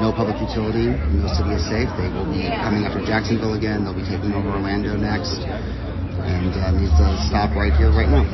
no public utility. No city is safe. They will be coming after Jacksonville again. They'll be taking over Orlando next. And uh, needs to stop right here, right now.